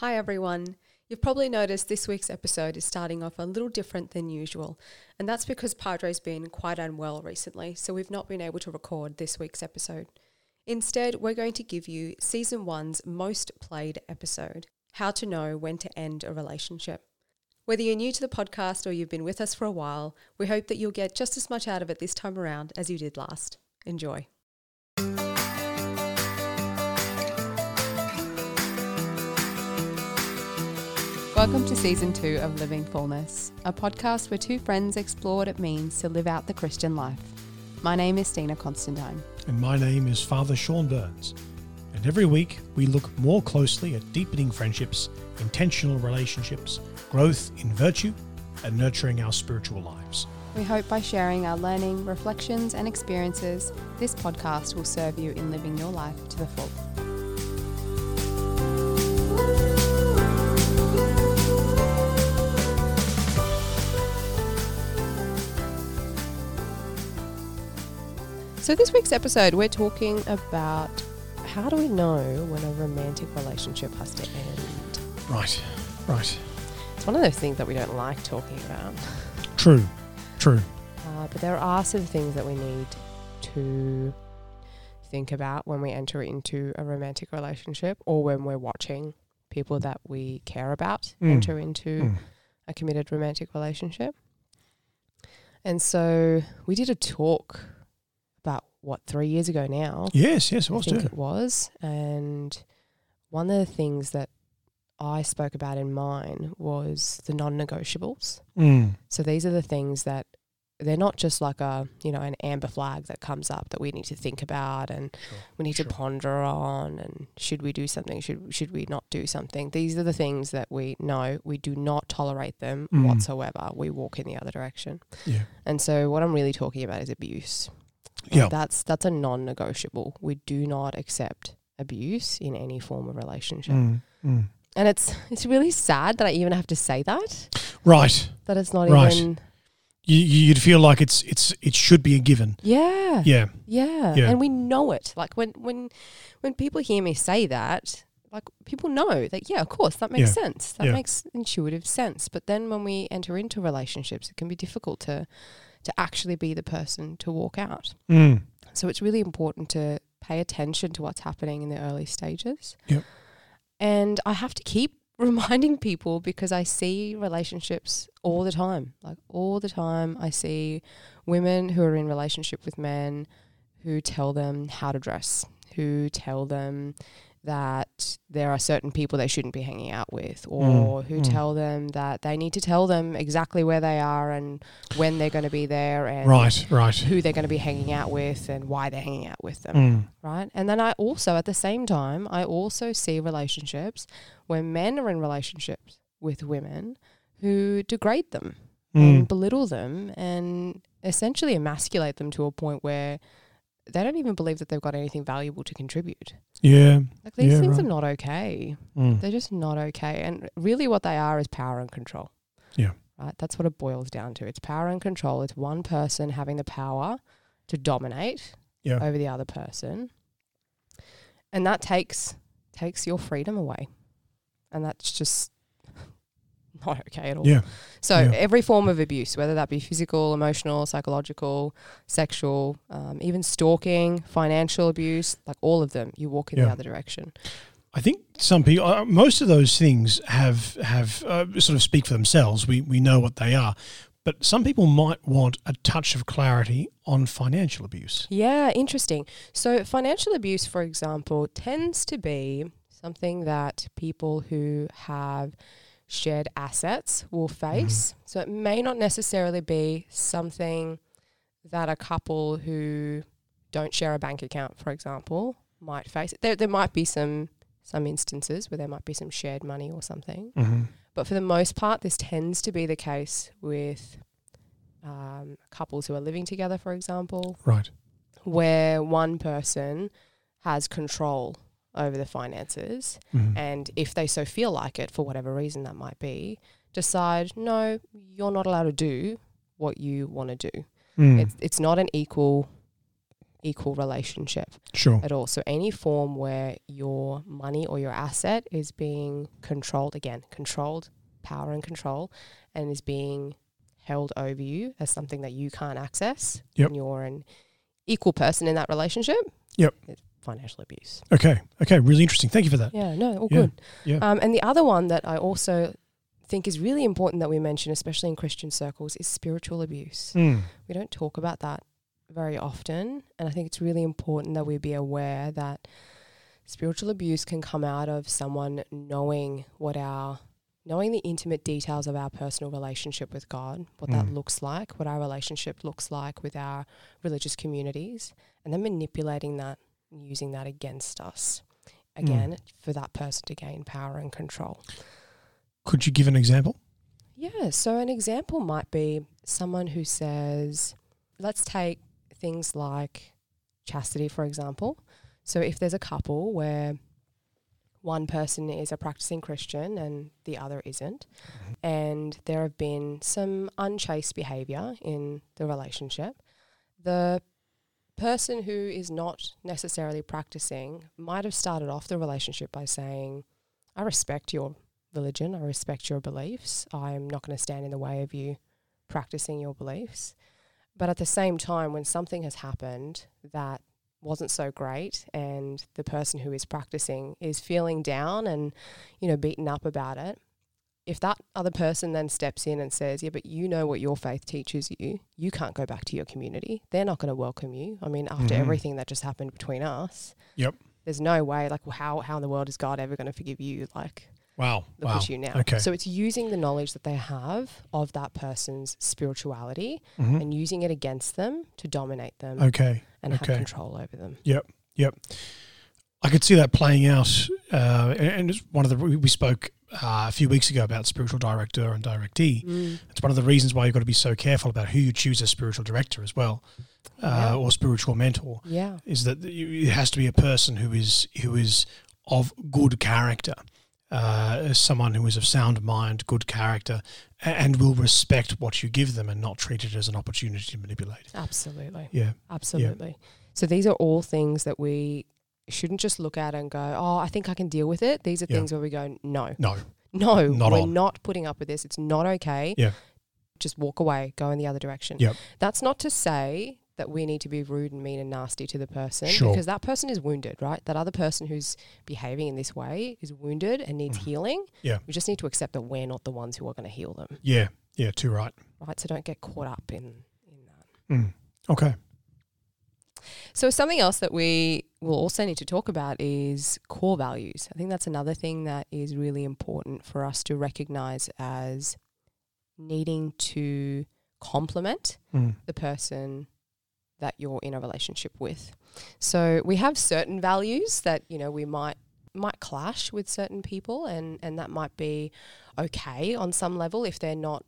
Hi, everyone. You've probably noticed this week's episode is starting off a little different than usual, and that's because Padre's been quite unwell recently, so we've not been able to record this week's episode. Instead, we're going to give you season one's most played episode How to Know When to End a Relationship. Whether you're new to the podcast or you've been with us for a while, we hope that you'll get just as much out of it this time around as you did last. Enjoy. Welcome to season two of Living Fullness, a podcast where two friends explore what it means to live out the Christian life. My name is Stina Constantine. And my name is Father Sean Burns. And every week we look more closely at deepening friendships, intentional relationships, growth in virtue, and nurturing our spiritual lives. We hope by sharing our learning, reflections, and experiences, this podcast will serve you in living your life to the full. So, this week's episode, we're talking about how do we know when a romantic relationship has to end? Right, right. It's one of those things that we don't like talking about. True, true. Uh, but there are some things that we need to think about when we enter into a romantic relationship or when we're watching people that we care about Mm. enter into Mm. a committed romantic relationship. And so we did a talk what three years ago now. Yes, yes, it I was think too. it was. And one of the things that I spoke about in mine was the non-negotiables. Mm. So these are the things that they're not just like a you know an amber flag that comes up that we need to think about and Sure, we need sure. to ponder on and should we do something should should we not do something these are the things that we know we do not tolerate them Mm. whatsoever we walk in the other direction Yeah, and so what I'm really talking about is abuse yeah, that's that's a non-negotiable we do not accept abuse in any form of relationship Mm. Mm. and it's it's really sad that I even have to say that Right. that it's not Right. even You, you'd feel like it's it's it should be a given. yeah Yeah, Yeah. Yeah. And we know it. Like when when when people hear me say that, like people know that yeah, of course, that makes Yeah. sense. That Yeah. makes intuitive sense. But then when we enter into relationships, it can be difficult to to actually be the person to walk out. mm. So it's really important to pay attention to what's happening in the early stages. Yep. And I have to keep reminding people because I see relationships all the time. Like all the time I see women who are in relationship with men who tell them how to dress, who tell them that there are certain people they shouldn't be hanging out with or who mm. tell them that they need to tell them exactly where they are and when they're going to be there and Right, right. who they're going to be hanging out with and why they're hanging out with them, Mm. right? And then I also, at the same time, I also see relationships where men are in relationships with women who degrade them and Mm. belittle them and essentially emasculate them to a point where they don't even believe that they've got anything valuable to contribute. Yeah. Like these Yeah, things right. are not okay. Mm. They're just not okay. And really, what they are is power and control. Yeah. Right. That's what it boils down to. It's power and control. It's one person having the power to dominate Yeah. over the other person, and that takes takes your freedom away, and that's just not okay at all. Yeah. So Yeah. every form of abuse, whether that be physical, emotional, psychological, sexual, um, even stalking, financial abuse, like all of them, you walk in the other direction. I think some people, uh, most of those things have have uh, sort of speak for themselves. We we know what they are, but some people might want a touch of clarity on financial abuse. Yeah, interesting. So, financial abuse, for example, tends to be something that people who have shared assets will face. So, it may not necessarily be something that a couple who don't share a bank account, for example, might face. There, there might be some some instances where there might be some shared money or something. Mm-hmm. But for the most part, this tends to be the case with um, couples who are living together, for example, Right. where one person has control over the finances, Mhm. and if they so feel like it, for whatever reason that might be, decide, no, you're not allowed to do what you want to do. Mm. It's, it's not an equal equal relationship Sure. at all. So any form where your money or your asset is being controlled again, controlled power and control and is being held over you as something that you can't access Yep. and you're an equal person in that relationship. Yep. It's financial abuse. Okay. Okay. Really interesting. Thank you for that. Yeah, no, all Yeah, good. yeah. Um, and the other one that I also think is really important that we mention, especially in Christian circles, is spiritual abuse. Mm. We don't talk about that very often. And I think it's really important that we be aware that spiritual abuse can come out of someone knowing what our knowing the intimate details of our personal relationship with God, what that Mm. looks like, what our relationship looks like with our religious communities, and then manipulating that using that against us again for that person to gain power and control. Could you give an example? Yeah, so an example might be someone who says, let's take things like chastity, for example. So if there's a couple where one person is a practicing Christian and the other isn't, and there have been some unchaste behavior in the relationship, the person who is not necessarily practicing might have started off the relationship by saying, I respect your religion. I respect your beliefs. I'm not going to stand in the way of you practicing your beliefs. But at the same time, when something has happened that wasn't so great and the person who is practicing is feeling down and, you know, beaten up about it, if that other person then steps in and says, Yeah, but you know what your faith teaches you, you can't go back to your community. They're not going to welcome you. I mean, after Mhm. everything that just happened between us, Yep. there's no way, like, well, how, how in the world is God ever going to forgive you? Like, Wow. look wow. at you now. Okay. So it's using the knowledge that they have of that person's spirituality Mhm. and using it against them to dominate them Okay. and okay. have control over them. Yep, yep. I could see that playing out, uh, and and it's one of the we spoke uh, a few weeks ago about spiritual director and directee. It's one of the reasons why you've got to be so careful about who you choose as spiritual director as well, Yeah. uh, or spiritual mentor. Yeah. Is that it has to be a person who is who is of good character, uh, someone who is of sound mind, good character, and will respect what you give them and not treat it as an opportunity to manipulate. Absolutely. Yeah. Absolutely. So these are all things that we shouldn't just look at and go, oh, I think I can deal with it. These are Yeah. things where we go, no, No. no, Not we're on. not putting up with this. It's not okay. Yeah. Just walk away, go in the other direction. Yep. That's not to say that we need to be rude and mean and nasty to the person Sure. because that person is wounded, right? That other person who's behaving in this way is wounded and needs Mhm. healing. Yeah. We just need to accept that we're not the ones who are going to heal them, Yeah. Yeah. Too right. right? So don't get caught up in in that. Mm. Okay. So something else that we will also need to talk about is core values. I think that's another thing that is really important for us to recognize as needing to complement Mm. the person that you're in a relationship with. So we have certain values that, you know, we might might clash with certain people and and that might be okay on some level if they're not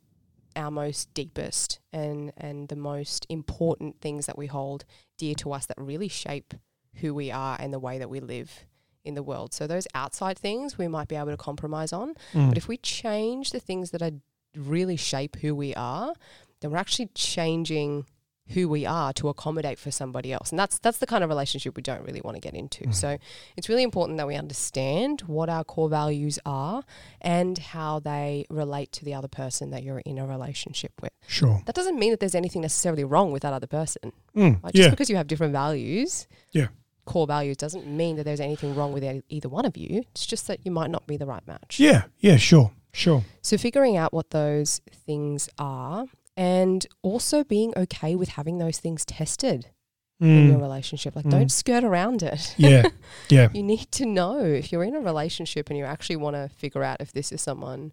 our most deepest and and the most important things that we hold dear to us that really shape who we are and the way that we live in the world. So those outside things we might be able to compromise on, Mm. but if we change the things that are really shape who we are, then we're actually changing who we are to accommodate for somebody else. And that's that's the kind of relationship we don't really want to get into. Mhm. So it's really important that we understand what our core values are and how they relate to the other person that you're in a relationship with. Sure. That doesn't mean that there's anything necessarily wrong with that other person. Mm. Like just Yeah. because you have different values, Yeah. Core values doesn't mean that there's anything wrong with either one of you. It's just that you might not be the right match. Yeah. Yeah. Sure. Sure. So figuring out what those things are and also being okay with having those things tested in your Mm. relationship. Like Mm. don't skirt around it. Yeah. Yeah. you need to know if you're in a relationship and you actually want to figure out if this is someone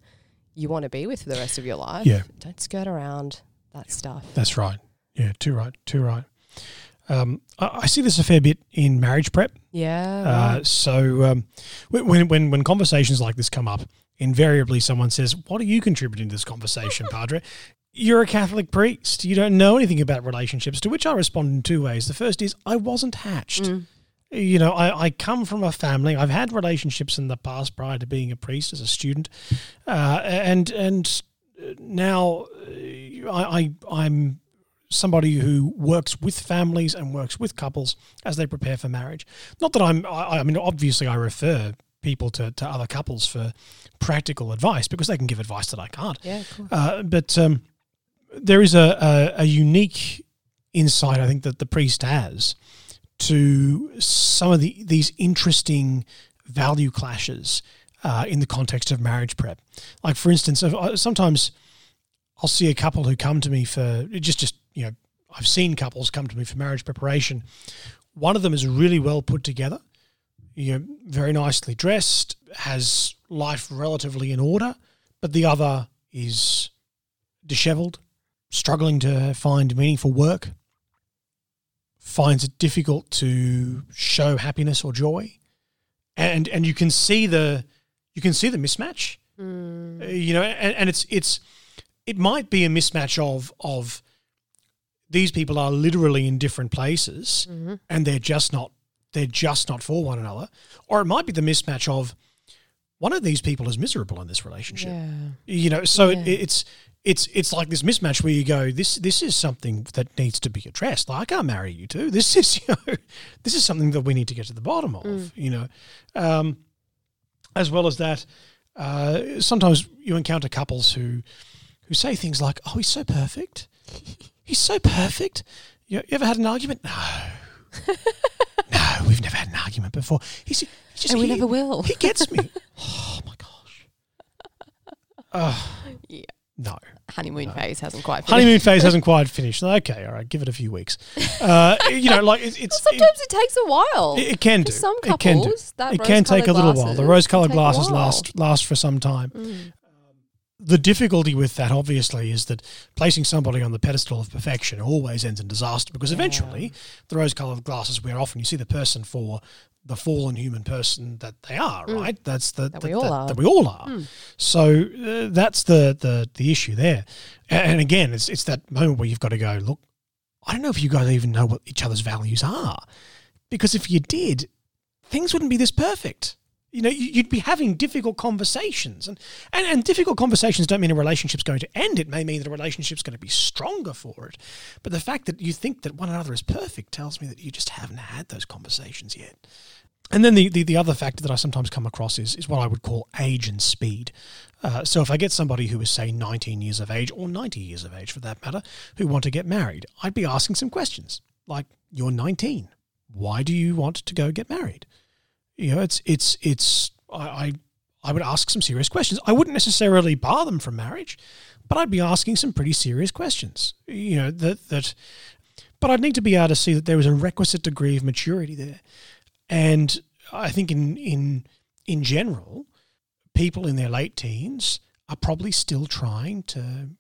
you want to be with for the rest of your life. Yeah. Don't skirt around that stuff. That's right. Yeah. Too right. Too right. Um, I, I see this a fair bit in marriage prep. Yeah. Uh, so um, when- when when conversations like this come up, invariably someone says, "What are you contributing to this conversation, Padre?" You're a Catholic priest. You don't know anything about relationships. To which I respond in two ways. The first is I wasn't hatched. Mm. You know, I, I come from a family. I've had relationships in the past prior to being a priest as a student, uh, and and now uh, I, I I'm somebody who works with families and works with couples as they prepare for marriage. Not that I'm, I, I mean, obviously, I refer people to, to other couples for practical advice because they can give advice that I can't. Yeah, of course. Uh, but um, there is a, a, a unique insight I think that the priest has to some of the these interesting value clashes uh, in the context of marriage prep. Like for instance, sometimes I'll see a couple who come to me for just just you know I've seen couples come to me for marriage preparation. One of them is really well put together, you know, very nicely dressed, has life relatively in order, but the other is disheveled, struggling to find meaningful work, finds it difficult to show happiness or joy, and and you can see the you can see the mismatch. Mm. Uh, you know, and, and it's it's it might be a mismatch of of these people are literally in different places hmm and they're just not they're just not for one another, or it might be the mismatch of one of these people is miserable in this relationship. Yeah. You know, so Yeah. it, it's it's it's like this mismatch where you go, this this is something that needs to be addressed. Like, I can't marry you two. This is you know, this is something that we need to get to the bottom of. Mm. You know, um, as well as that, uh, sometimes you encounter couples who who say things like, "Oh, he's so perfect. He's so perfect." You, you ever had an argument? No. no, we've never had an argument before. He's, he's just And we he- never will. he gets me. oh my gosh. Oh, Yeah. no. Honeymoon No. phase hasn't quite finished. Honeymoon phase hasn't quite finished. Okay, all right, give it a few weeks. Uh, you know, like it's, Well, sometimes it, takes a while. it, it can do. For some it can do. It can take a little while. The rose-colored glasses glasses can take a while. last last for some time. Mm. The difficulty with that, obviously, is that placing somebody on the pedestal of perfection always ends in disaster because Yeah. eventually the rose-colored glasses wear off, and you see the person for the fallen human person that they are. Mm. Right? That's the That we all are. that we all are. Mm. So uh, that's the, the the issue there. A- And again, it's it's that moment where you've got to go. Look, I don't know if you guys even know what each other's values are, because if you did, things wouldn't be this perfect. You know, you- you'd be having difficult conversations, and, and and difficult conversations don't mean a relationship's going to end. It may mean that a relationship's going to be stronger for it. But the fact that you think that one another is perfect tells me that you just haven't had those conversations yet. And then the, the, the other factor that I sometimes come across is, is what I would call age and speed. Uh, so if I get somebody who is, say, 19 years of age or 90 years of age for that matter, who want to get married, I'd be asking some questions like, You're 19. Why do you want to go get married? You know, it's, it's, it's, I, I, I would ask some serious questions. I wouldn't necessarily bar them from marriage, but I'd be asking some pretty serious questions. You know, that, that, but I'd need to be able to see that there was a requisite degree of maturity there. And I think in in in general, people in their late teens are probably still trying to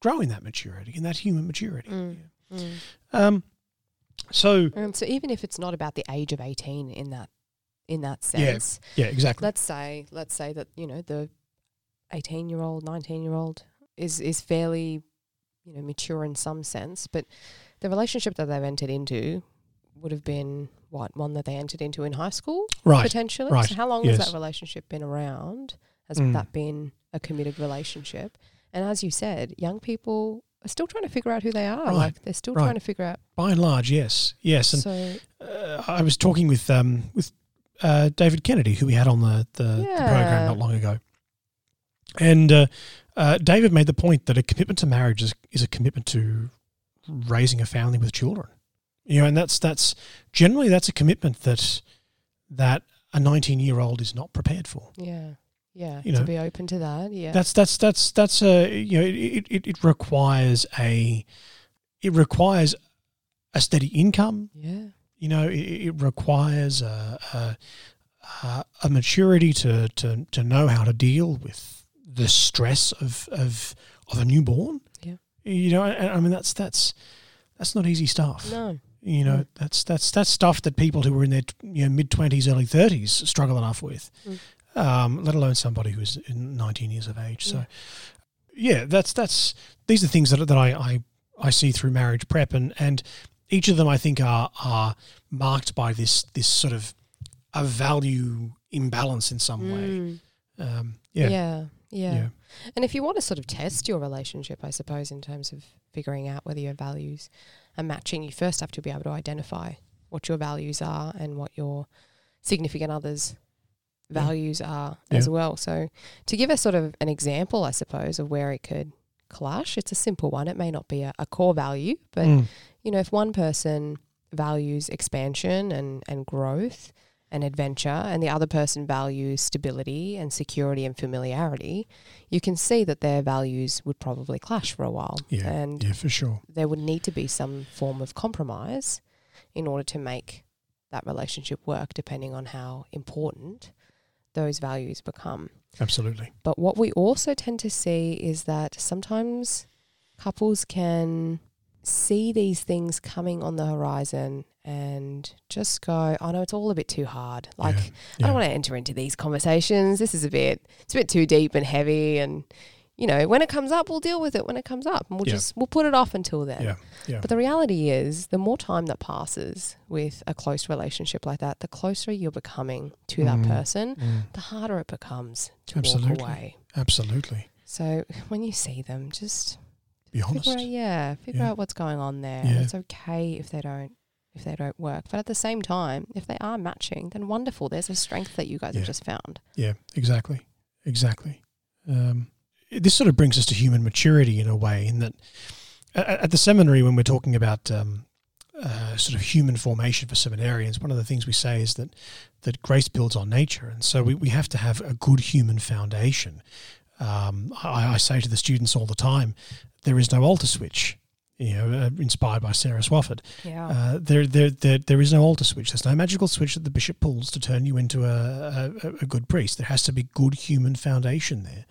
grow in that maturity, in that human maturity. Mm. Mm. Um, so Um, so even if it's not about the age of 18 in that in that Yeah. sense, yeah, exactly. let's say let's say that you know the 18 year old 19 year old is is fairly you know mature in some sense but the relationship that they've entered into would have been what one that they entered into in high school Right. potentially right, so how long yes. has that relationship been around has Mm. that been a committed relationship and as you said young people are still trying to figure out who they are Right, like they're still right. trying to figure out By and large, yes, yes. And so uh, I was talking with um, with uh, David Kennedy, who we had on the, the, the program not long ago, and uh, uh, David made the point that a commitment to marriage is, is a commitment to raising a family with children. You know, and that's that's generally that's a commitment that that a 19 year old is not prepared for. yeah. Yeah. You to know, be open to that. Yeah. That's that's that's that's a you know it, it, it requires a it requires a steady income. Yeah you know, it, it requires a, a, a- maturity to, to, to know how to deal with the stress of, of, of a newborn. Yeah. You know, and I mean, that's, that's, that's not easy stuff. no You know, Mm. that's, that's, that's stuff that people who are in their you know, mid twenties, early thirties struggle enough with, Mm. um, let alone somebody who's 19 years of age. So, Yeah. yeah, that's, that's, these are things that, that I, I, I see through marriage prep and, and each of them I think are, are marked by this, this sort of a value imbalance in some way. Mm. Um, yeah. yeah. Yeah. Yeah. And if you want to sort of test your relationship, I suppose, in terms of figuring out whether your values are matching, you first have to be able to identify what your values are and what your significant others' Yeah. values are as Yeah. well. So, to give us sort of an example, I suppose, of where it could clash, it's a simple one. It may not be a, a core value, but Mm. you know, if one person values expansion and, and growth and adventure, and the other person values stability and security and familiarity, you can see that their values would probably clash for a while. Yeah. And Yeah, for sure. there would need to be some form of compromise in order to make that relationship work, depending on how important those values become. Absolutely. But what we also tend to see is that sometimes couples can see these things coming on the horizon and just go, oh know it's all a bit too hard. Like, Yeah. I don't want to enter into these conversations. This is a bit, it's a bit too deep and heavy. And, you know, when it comes up, we'll deal with it when it comes up and we'll Yeah. just, we'll put it off until then. Yeah. Yeah. But the reality is, the more time that passes with a close relationship like that, the closer you're becoming to that Mm. person, Mm. the harder it becomes to Absolutely. walk away. Absolutely. So when you see them, just Be honest. figure out, yeah, figure Yeah. out what's going on there. Yeah. It's okay if they don't if they don't work. But at the same time, if they are matching, then wonderful. There's a strength that you guys Yeah. have just found. Yeah, exactly. Exactly. Um, this sort of brings us to human maturity in a way, in that at, the seminary, when we're talking about um, uh, sort of human formation for seminarians, one of the things we say is that that grace builds on nature, and so we, we have to have a good human foundation. Um, I, I say to the students all the time, there is no altar switch. You know, uh, inspired by Sarah Swafford. Yeah. Uh, there, there, there, there is no altar switch. There's no magical switch that the bishop pulls to turn you into a, a, a good priest. There has to be good human foundation there,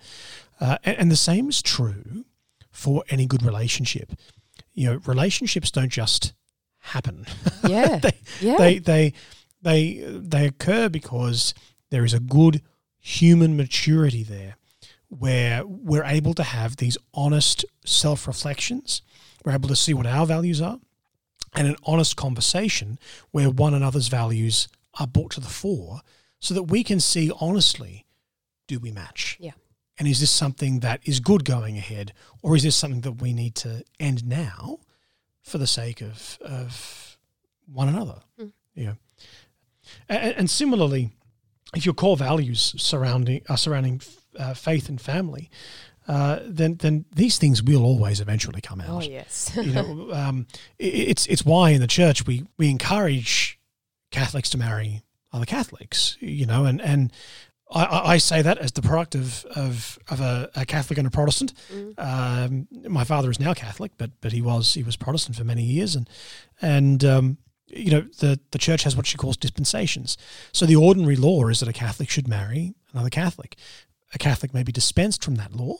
uh, and, and the same is true for any good relationship. You know, relationships don't just happen. yeah. they, yeah. they, they, they, they occur because there is a good human maturity there, where we're able to have these honest self reflections. We're able to see what our values are and an honest conversation where one another's values are brought to the fore so that we can see honestly do we match? Yeah. And is this something that is good going ahead or is this something that we need to end now for the sake of, of one another? Mm. Yeah. And, and similarly, if your core values surrounding are surrounding uh, faith and family, uh, then then these things will always eventually come out oh yes. you know, um, i- it's it's why in the church we we encourage Catholics to marry other Catholics. You know, and and I, I I say that as the product of of, of a, a Catholic and a Protestant. Mm. Um, my father is now Catholic, but but he was he was Protestant for many years, and and um, you know the the church has what she calls dispensations. So the ordinary law is that a Catholic should marry another Catholic. A Catholic may be dispensed from that law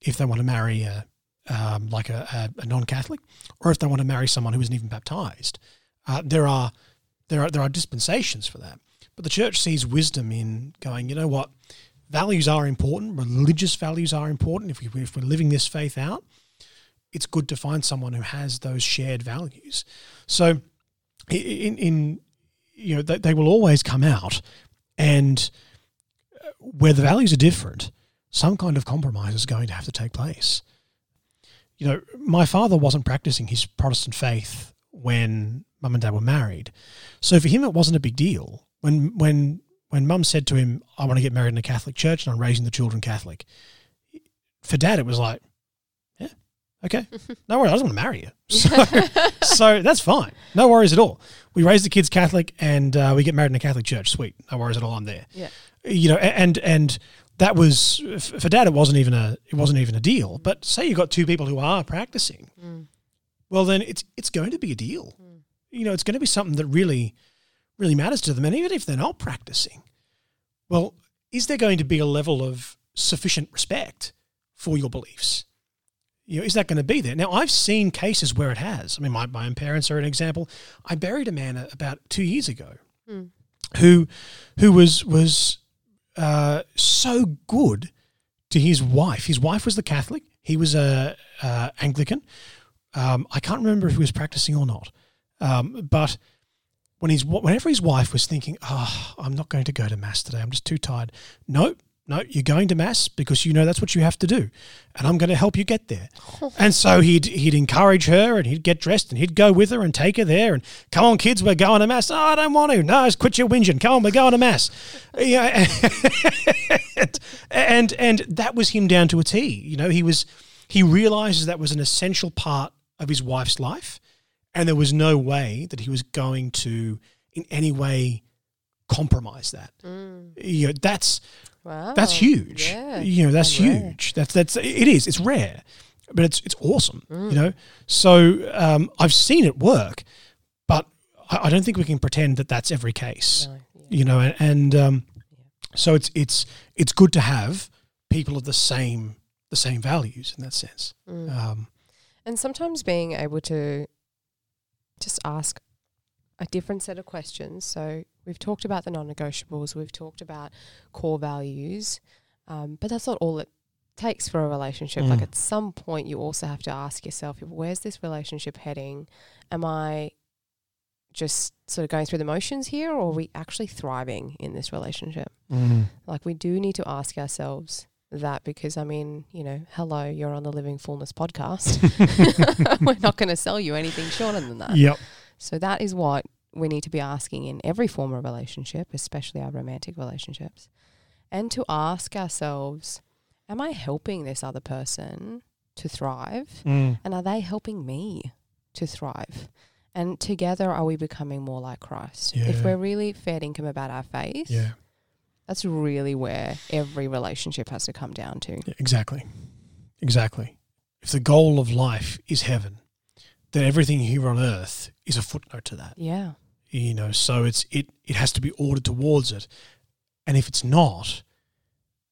if they want to marry a um, like a, a, non-Catholic, or if they want to marry someone who isn't even baptized. Uh, there are there are there are dispensations for that, but the church sees wisdom in going. You know what? Values are important. Religious values are important. If we if we're living this faith out, it's good to find someone who has those shared values. So, in in you know they, they will always come out, and uh, where the values are different, some kind of compromise is going to have to take place. You know, my father wasn't practicing his Protestant faith when mum and dad were married. So for him, it wasn't a big deal. When, when, when mum said to him, I want to get married in a Catholic church and I'm raising the children Catholic, for dad, it was like, yeah, okay, no worries, I just want to marry you. So, so that's fine. No worries at all. We raise the kids Catholic and uh, we get married in a Catholic church. Sweet. No worries at all. I'm there. Yeah. You know, and, and, that was for dad. It wasn't even a it wasn't even a deal. But say you got two people who are practicing, Mm. well then it's it's going to be a deal. Mm. You know, it's going to be something that really really matters to them. And even if they're not practicing, well, is there going to be a level of sufficient respect for your beliefs? You know, is that going to be there? Now, I've seen cases where it has. I mean, my, my own parents are an example. I buried a man about two years ago Mm. who who was was uh, so good to his wife. His wife was the Catholic. He was a uh, Anglican. Um, I can't remember if he was practicing or not. Um, but when his whenever his wife was thinking, "Oh, I'm not going to go to mass today. I'm just too tired." No, no, you're going to mass because you know that's what you have to do, and I'm going to help you get there. and so he'd he'd encourage her, and he'd get dressed, and he'd go with her and take her there, and come on, kids, we're going to mass. Oh, I don't want to. No, just quit your whinging. Come on, we're going to mass. Yeah, and, and and that was him down to a T. You know, he was he realizes that was an essential part of his wife's life, and there was no way that he was going to in any way compromise that. Mm. You know, that's Wow. that's huge. Yeah. You know, that's and rare. huge. That's that's it is. It's rare, but it's it's awesome. Mm. You know, so um, I've seen it work, but I, I don't think we can pretend that that's every case. No, yeah. You know, and, and um, so it's it's it's good to have people of the same the same values in that sense. Mm. Um, And sometimes being able to just ask a different set of questions. So we've talked about the non-negotiables, we've talked about core values, um, but that's not all it takes for a relationship. Like Mm. at some point, you also have to ask yourself, where's this relationship heading? Am I just sort of going through the motions here, or are we actually thriving in this relationship? Like we do need to ask ourselves that because I mean, you know, hello, you're on the Living Fullness podcast. We're not going to sell you anything shorter than that. Yep. So that is what we need to be asking in every form of relationship, especially our romantic relationships. And to ask ourselves, am I helping this other person to thrive? Mm. And are they helping me to thrive? And together, are we becoming more like Christ? If we're really fair income about our faith, Yeah. that's really where every relationship has to come down to. Yeah, Exactly. Exactly. If the goal of life is heaven, then everything here on earth is a footnote to that. Yeah. You know, so it's it it has to be ordered towards it. And if it's not,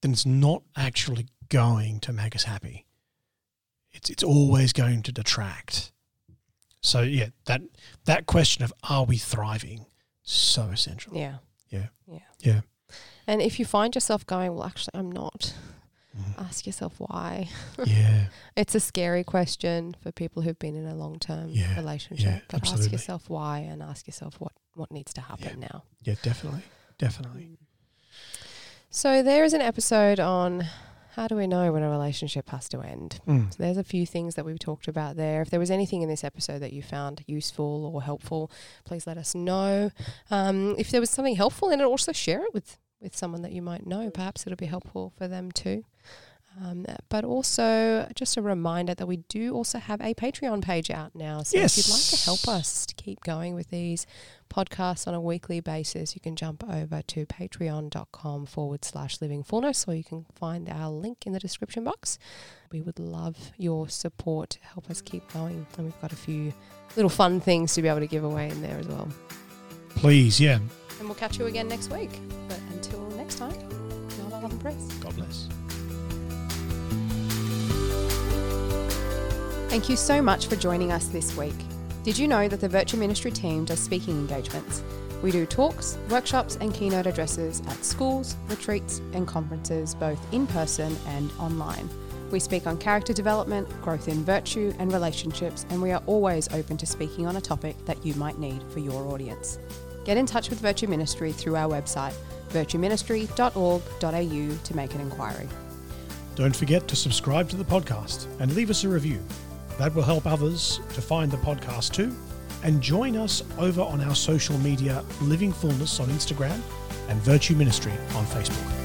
then it's not actually going to make us happy. It's it's always going to detract. So yeah, that that question of are we thriving so essential. Yeah. Yeah. Yeah. Yeah. And if you find yourself going, well, actually, I'm not, Mm. ask yourself why. Yeah. It's a scary question for people who've been in a long term Yeah, relationship. yeah, but absolutely. ask yourself why and ask yourself what, what needs to happen now. Yeah, definitely. Definitely. So there is an episode on how do we know when a relationship has to end. Mm. So there's a few things that we've talked about there. If there was anything in this episode that you found useful or helpful, please let us know. Um, if there was something helpful, then also share it with with someone that you might know. Perhaps it'll be helpful for them too. Um, but also, just a reminder that we do also have a Patreon page out now. So if you'd like to help us to keep going with these podcasts on a weekly basis, you can jump over to patreon.com forward slash living fullness, or you can find our link in the description box. We would love your support to help us keep going. And we've got a few little fun things to be able to give away in there as well. Please, yeah. And we'll catch you again next week. But until next time, God love and praise. God bless. Thank you so much for joining us this week. Did you know that the Virtue Ministry team does speaking engagements? We do talks, workshops, and keynote addresses at schools, retreats, and conferences, both in person and online. We speak on character development, growth in virtue, and relationships, and we are always open to speaking on a topic that you might need for your audience. Get in touch with Virtue Ministry through our website, virtueministry.org.au, to make an inquiry. Don't forget to subscribe to the podcast and leave us a review. That will help others to find the podcast too. And join us over on our social media, Living Fullness on Instagram and Virtue Ministry on Facebook.